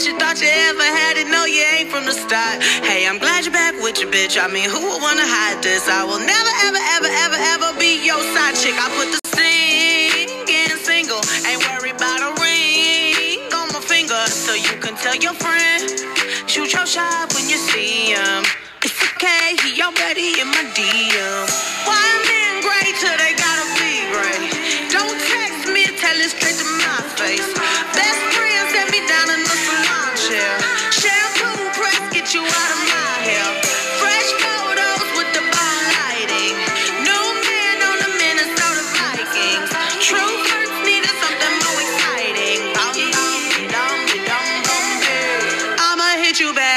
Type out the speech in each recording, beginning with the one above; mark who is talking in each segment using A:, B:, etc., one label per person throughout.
A: You
B: thought you ever had it? No, you ain't from the start. Hey, I'm glad you're back with your bitch. I mean, who would wanna hide this? I will never, ever, ever, ever, ever be your side chick. I put the singing in single. Ain't worried about a ring on my finger. So you can tell your friend,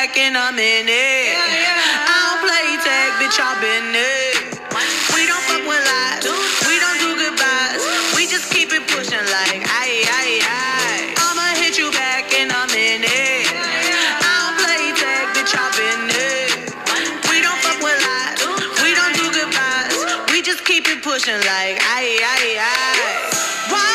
B: hit you back in a minute. I don't play tag, bitch, I've been there. We don't fuck with lies. We don't do goodbyes. We just keep it pushing like aye, aye, aye. I'ma hit you back in a minute. I don't play tag, bitch, I've been there. We don't fuck with lies. We don't do goodbyes. We just keep it pushing like aye, aye, aye.